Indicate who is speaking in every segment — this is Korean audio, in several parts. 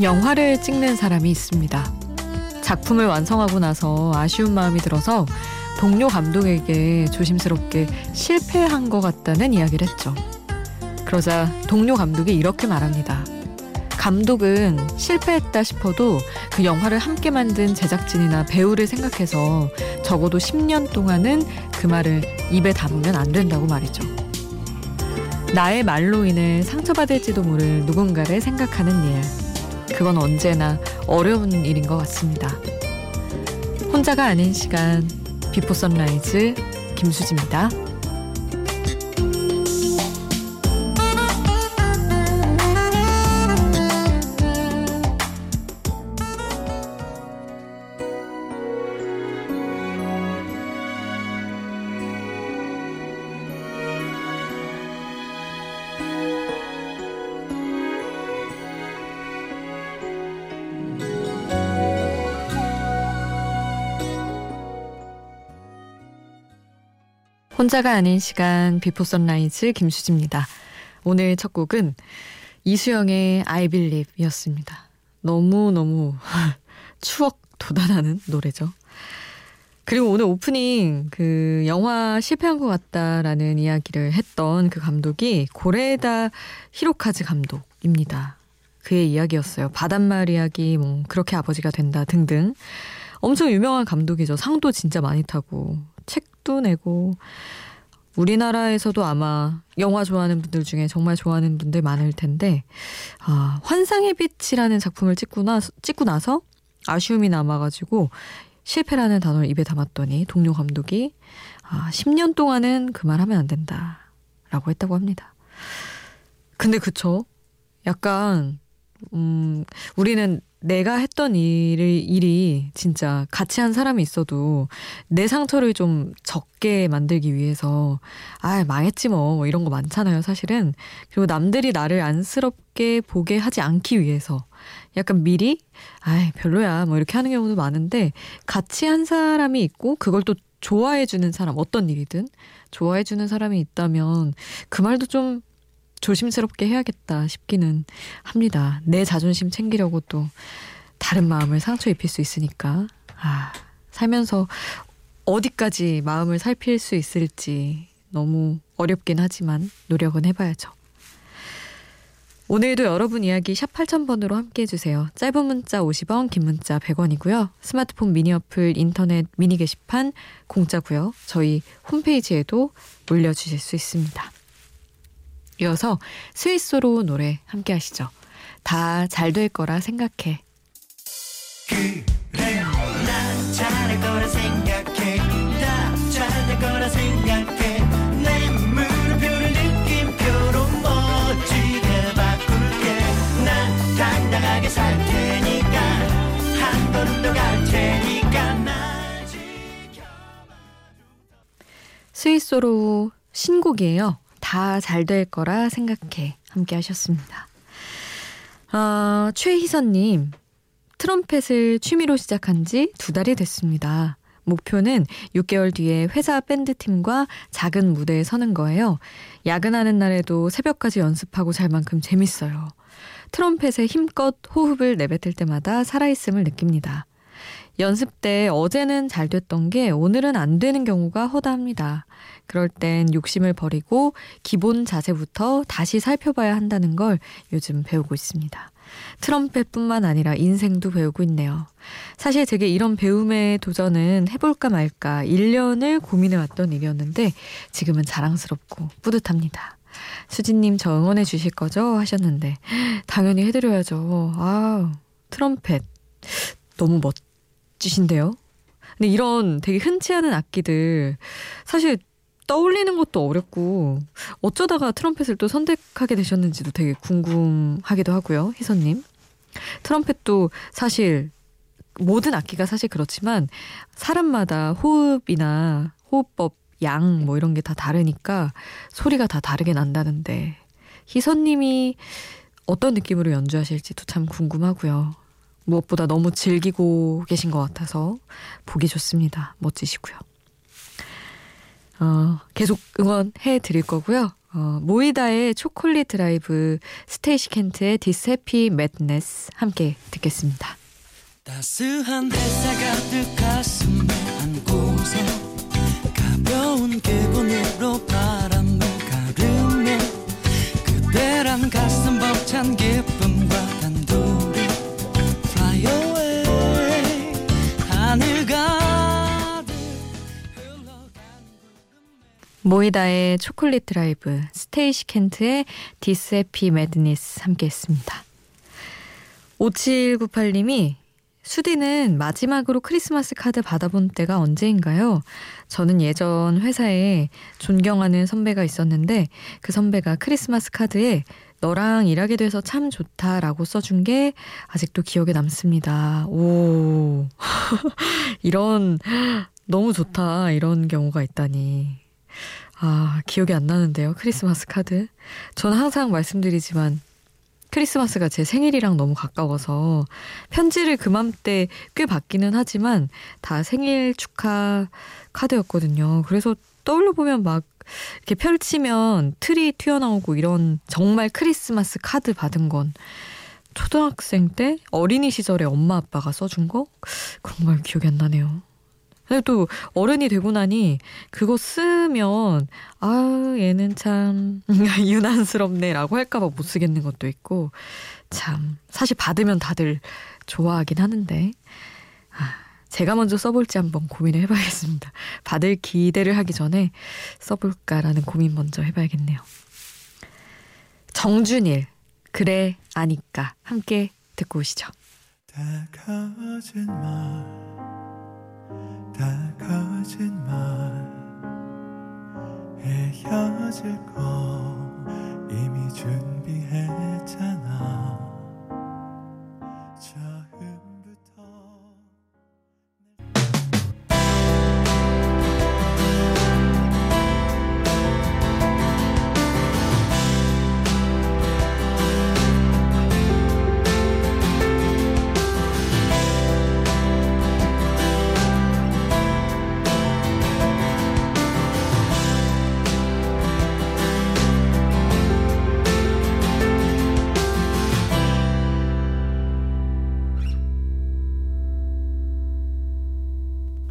Speaker 1: 영화를 찍는 사람이 있습니다. 작품을 완성하고 나서 아쉬운 마음이 들어서 동료 감독에게 조심스럽게 실패한 것 같다는 이야기를 했죠. 그러자 동료 감독이 이렇게 말합니다. 감독은 실패했다 싶어도 그 영화를 함께 만든 제작진이나 배우를 생각해서 적어도 10년 동안은 그 말을 입에 담으면 안 된다고 말이죠. 나의 말로 인해 상처받을지도 모를 누군가를 생각하는 일. 그건 언제나 어려운 일인 것 같습니다. 혼자가 아닌 시간, Before Sunrise 김수지입니다. 혼자가 아닌 시간 Before Sunrise 김수지입니다. 오늘 첫 곡은 이수영의 I Believe이었습니다. 너무너무 추억 돋아나는 노래죠. 그리고 오늘 오프닝 그 영화 실패한 것 같다라는 이야기를 했던 그 감독이 고레다 히로카즈 감독입니다. 그의 이야기였어요. 바닷마을 이야기, 뭐 그렇게 아버지가 된다 등등. 엄청 유명한 감독이죠. 상도 진짜 많이 타고 책도 내고 우리나라에서도 아마 영화 좋아하는 분들 중에 정말 좋아하는 분들 많을 텐데 아, 환상의 빛이라는 작품을 찍고 나 찍고 나서 아쉬움이 남아가지고 실패라는 단어를 입에 담았더니 동료 감독이 아, 10년 동안은 그 말 하면 안 된다라고 했다고 합니다. 근데 그쵸? 약간 음, 우리는 내가 했던 일이, 일이 진짜 같이 한 사람이 있어도 내 상처를 좀 적게 만들기 위해서 아 망했지 뭐, 뭐 이런 거 많잖아요 사실은. 그리고 남들이 나를 안쓰럽게 보게 하지 않기 위해서 약간 미리 아 별로야 뭐 이렇게 하는 경우도 많은데 같이 한 사람이 있고 그걸 또 좋아해주는 사람 어떤 일이든 좋아해주는 사람이 있다면 그 말도 좀 조심스럽게 해야겠다 싶기는 합니다. 내 자존심 챙기려고 또 다른 마음을 상처 입힐 수 있으니까. 아, 살면서 어디까지 마음을 살필 수 있을지 너무 어렵긴 하지만 노력은 해봐야죠. 오늘도 여러분 이야기 샵 8000번으로 함께 해주세요. 짧은 문자 50원, 긴 문자 100원이고요. 스마트폰 미니 어플, 인터넷 미니 게시판 공짜고요. 저희 홈페이지에도 올려주실 수 있습니다. 이어서 스위스로 노래 함께 하시죠. 다 잘 될 거라 생각해. 그래. 스위스로 신곡이에요. 다 잘 될 거라 생각해. 함께 하셨습니다. 아, 최희선님, 트럼펫을 취미로 시작한 지 두 달이 됐습니다. 목표는 6개월 뒤에 회사 밴드팀과 작은 무대에 서는 거예요. 야근하는 날에도 새벽까지 연습하고 잘 만큼 재밌어요. 트럼펫에 힘껏 호흡을 내뱉을 때마다 살아있음을 느낍니다. 연습 때 어제는 잘 됐던 게 오늘은 안 되는 경우가 허다합니다. 그럴 땐 욕심을 버리고 기본 자세부터 다시 살펴봐야 한다는 걸 요즘 배우고 있습니다. 트럼펫뿐만 아니라 인생도 배우고 있네요. 사실 제게 이런 배움의 도전은 해볼까 말까 1년을 고민해왔던 일이었는데 지금은 자랑스럽고 뿌듯합니다. 수진님 저 응원해 주실 거죠? 하셨는데 당연히 해드려야죠. 아 트럼펫 너무 멋 지신데요? 근데 이런 되게 흔치 않은 악기들 사실 떠올리는 것도 어렵고 어쩌다가 트럼펫을 또 선택하게 되셨는지도 되게 궁금하기도 하고요. 희선님. 트럼펫도 사실 모든 악기가 사실 그렇지만 사람마다 호흡이나 호흡법, 양 뭐 이런 게 다 다르니까 소리가 다 다르게 난다는데 희선님이 어떤 느낌으로 연주하실지도 참 궁금하고요. 무엇보다 너무 즐기고 계신 것 같아서 보기 좋습니다. 멋지시고요. 어, 계속 응원해 드릴 거고요. 어, 모이다의 초콜릿 드라이브, Stacey Kent의 This Happy Madness 함께 듣겠습니다. 따스한 햇살 가득 가슴에 안고서 가벼운 기분으로 바람을 가르며 그대란 가슴 벅찬 기쁨 모이다의 초콜릿 드라이브 Stacey Kent의 This Happy Madness 함께 했습니다. 5798님이 수디는 마지막으로 크리스마스 카드 받아본 때가 언제인가요? 저는 예전 회사에 존경하는 선배가 있었는데 그 선배가 크리스마스 카드에 너랑 일하게 돼서 참 좋다라고 써준 게 아직도 기억에 남습니다. 오. 이런, 너무 좋다. 이런 경우가 있다니. 아, 기억이 안 나는데요. 크리스마스 카드. 저는 항상 말씀드리지만 크리스마스가 제 생일이랑 너무 가까워서 편지를 그맘때 꽤 받기는 하지만 다 생일 축하 카드였거든요. 그래서 떠올려 보면 막 이렇게 펼치면 틀이 튀어나오고 이런 정말 크리스마스 카드 받은 건 초등학생 때 어린이 시절에 엄마 아빠가 써준 거 그런 걸 기억이 안 나네요. 근데 또 어른이 되고 나니 그거 쓰면 아 얘는 참 유난스럽네라고 할까봐 못 쓰겠는 것도 있고 참 사실 받으면 다들 좋아하긴 하는데 아 제가 먼저 써볼지 한번 고민을 해봐야겠습니다. 받을 기대를 하기 전에 써볼까라는 고민 먼저 해봐야겠네요. 정준일 그래 아니까 함께 듣고 오시죠. 다가진 말다 거짓말 헤어질 거 이미 준비했잖아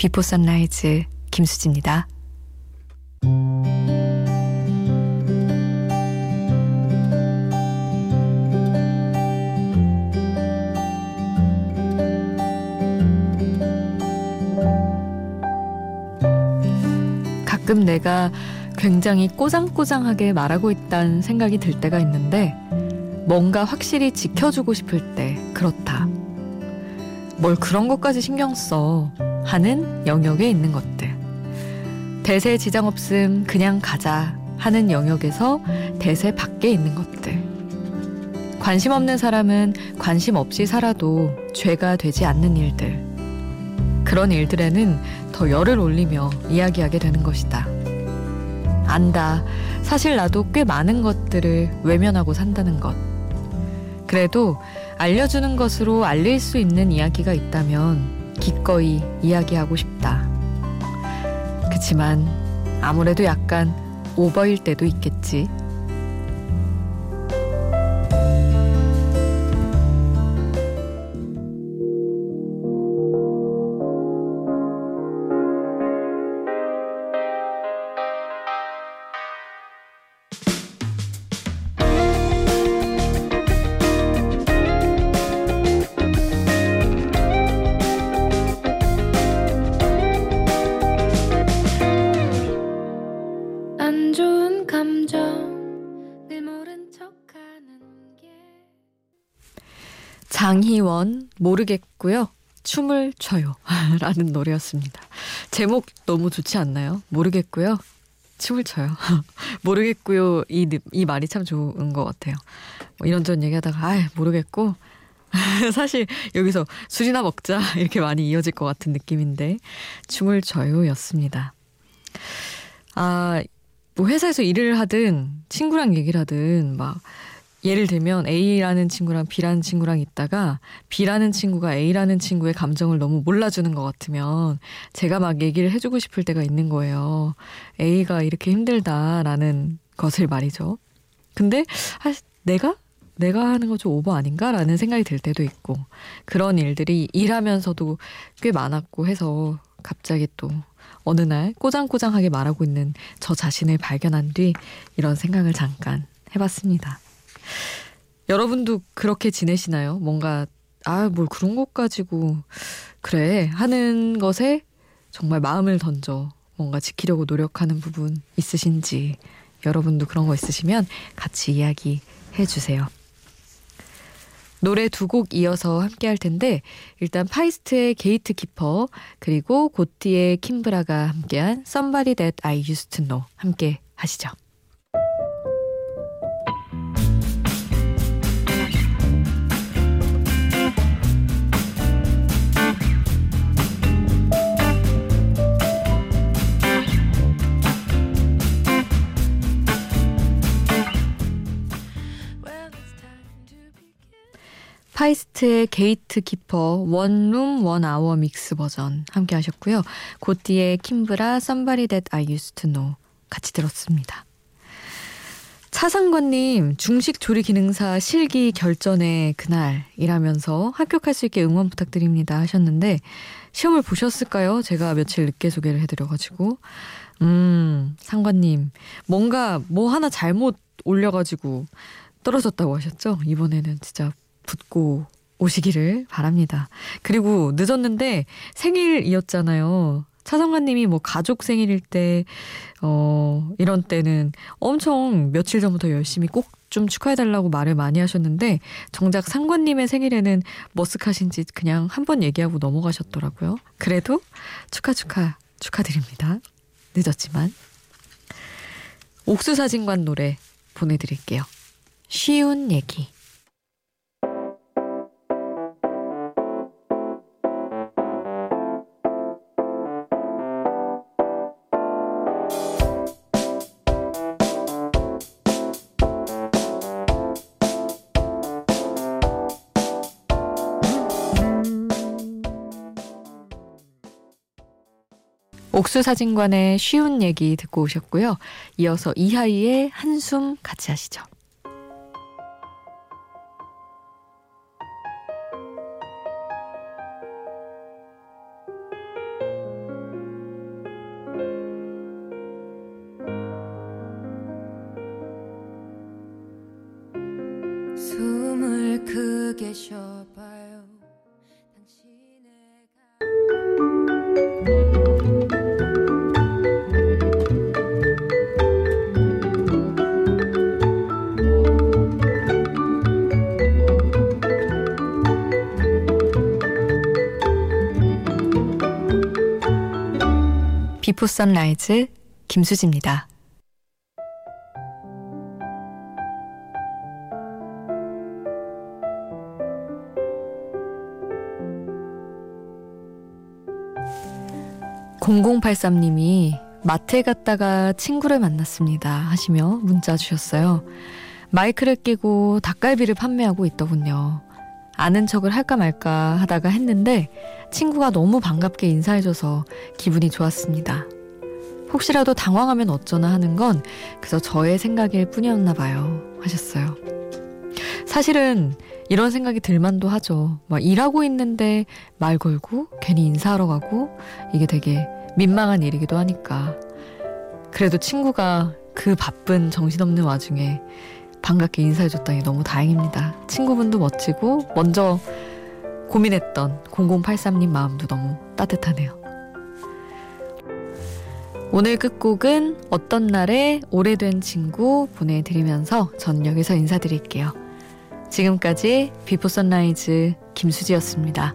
Speaker 1: Before Sunrise 김수지입니다. 가끔 내가 굉장히 꼬장꼬장하게 말하고 있다는 생각이 들 때가 있는데 뭔가 확실히 지켜주고 싶을 때 그렇다. 뭘 그런 것까지 신경 써. 하는 영역에 있는 것들. 대세 지장 없음 그냥 가자 하는 영역에서 대세 밖에 있는 것들. 관심 없는 사람은 관심 없이 살아도 죄가 되지 않는 일들. 그런 일들에는 더 열을 올리며 이야기하게 되는 것이다. 안다. 사실 나도 꽤 많은 것들을 외면하고 산다는 것. 그래도 알려주는 것으로 알릴 수 있는 이야기가 있다면 기꺼이 이야기하고 싶다. 그치만 아무래도 약간 오버일 때도 있겠지. 장희원 모르겠고요. 춤을 춰요. 라는 노래였습니다. 제목 너무 좋지 않나요? 모르겠고요. 춤을 춰요. 모르겠고요. 이, 이 말이 참 좋은 것 같아요. 뭐 이런저런 얘기하다가, 아 모르겠고. 사실 여기서 술이나 먹자. 이렇게 많이 이어질 것 같은 느낌인데, 춤을 춰요. 였습니다. 아, 뭐 회사에서 일을 하든, 친구랑 얘기를 하든, 막, 예를 들면 A라는 친구랑 B라는 친구랑 있다가 B라는 친구가 A라는 친구의 감정을 너무 몰라주는 것 같으면 제가 막 얘기를 해주고 싶을 때가 있는 거예요. A가 이렇게 힘들다라는 것을 말이죠. 근데 아, 내가 내가 하는 거 좀 오버 아닌가라는 생각이 들 때도 있고 그런 일들이 일하면서도 꽤 많았고 해서 갑자기 또 어느 날 꼬장꼬장하게 말하고 있는 저 자신을 발견한 뒤 이런 생각을 잠깐 해봤습니다. 여러분도 그렇게 지내시나요? 뭔가 아 뭘 그런 것 가지고 그래 하는 것에 정말 마음을 던져 뭔가 지키려고 노력하는 부분 있으신지 여러분도 그런 거 있으시면 같이 이야기 해 주세요. 노래 두 곡 이어서 함께 할 텐데 일단 Feist의 Gatekeeper 그리고 Gotye Kimbra가 함께한 Somebody That I Used to Know 함께 하시죠. Feist의 Gatekeeper One Room One Hour Mix 버전 함께 하셨고요. Gotye Kimbra Somebody That I Used to Know 같이 들었습니다. 차상관님 중식 조리 기능사 실기 결전의 그날 이라면서 합격할 수 있게 응원 부탁드립니다 하셨는데 시험을 보셨을까요? 제가 며칠 늦게 소개를 해드려가지고 음 상관님 뭔가 뭐 하나 잘못 올려가지고 떨어졌다고 하셨죠? 이번에는 진짜 붙고 오시기를 바랍니다. 그리고 늦었는데 생일이었잖아요. 차성관님이 뭐 가족 생일일 때, 어, 이런 때는 엄청 며칠 전부터 열심히 꼭 좀 축하해달라고 말을 많이 하셨는데, 정작 상관님의 생일에는 머쓱하신지 그냥 한 번 얘기하고 넘어가셨더라고요. 그래도 축하, 축하, 축하드립니다. 늦었지만. 옥수사진관 노래 보내드릴게요. 쉬운 얘기. 옥수 사진관의 쉬운 얘기 듣고 오셨고요. 이어서 이하이의 한숨 같이 하시죠. 숨을 크게 쉬어봐 Before Sunrise 김수지입니다. (0083님이) 마트에 갔다가 친구를 만났습니다 하시며 문자 주셨어요. 마이크를 끼고 닭갈비를 판매하고 있더군요. 아는 척을 할까 말까 하다가 했는데 친구가 너무 반갑게 인사해줘서 기분이 좋았습니다. 혹시라도 당황하면 어쩌나 하는 건 그저 저의 생각일 뿐이었나 봐요. 하셨어요. 사실은 이런 생각이 들만도 하죠. 막 일하고 있는데 말 걸고 괜히 인사하러 가고 이게 되게 민망한 일이기도 하니까. 그래도 친구가 그 바쁜 정신없는 와중에 반갑게 인사해줬다니 너무 다행입니다. 친구분도 멋지고 먼저 고민했던 0083님 마음도 너무 따뜻하네요. 오늘 끝곡은 어떤날의 오래된 친구 보내드리면서 전 여기서 인사드릴게요. 지금까지 Before Sunrise 김수지였습니다.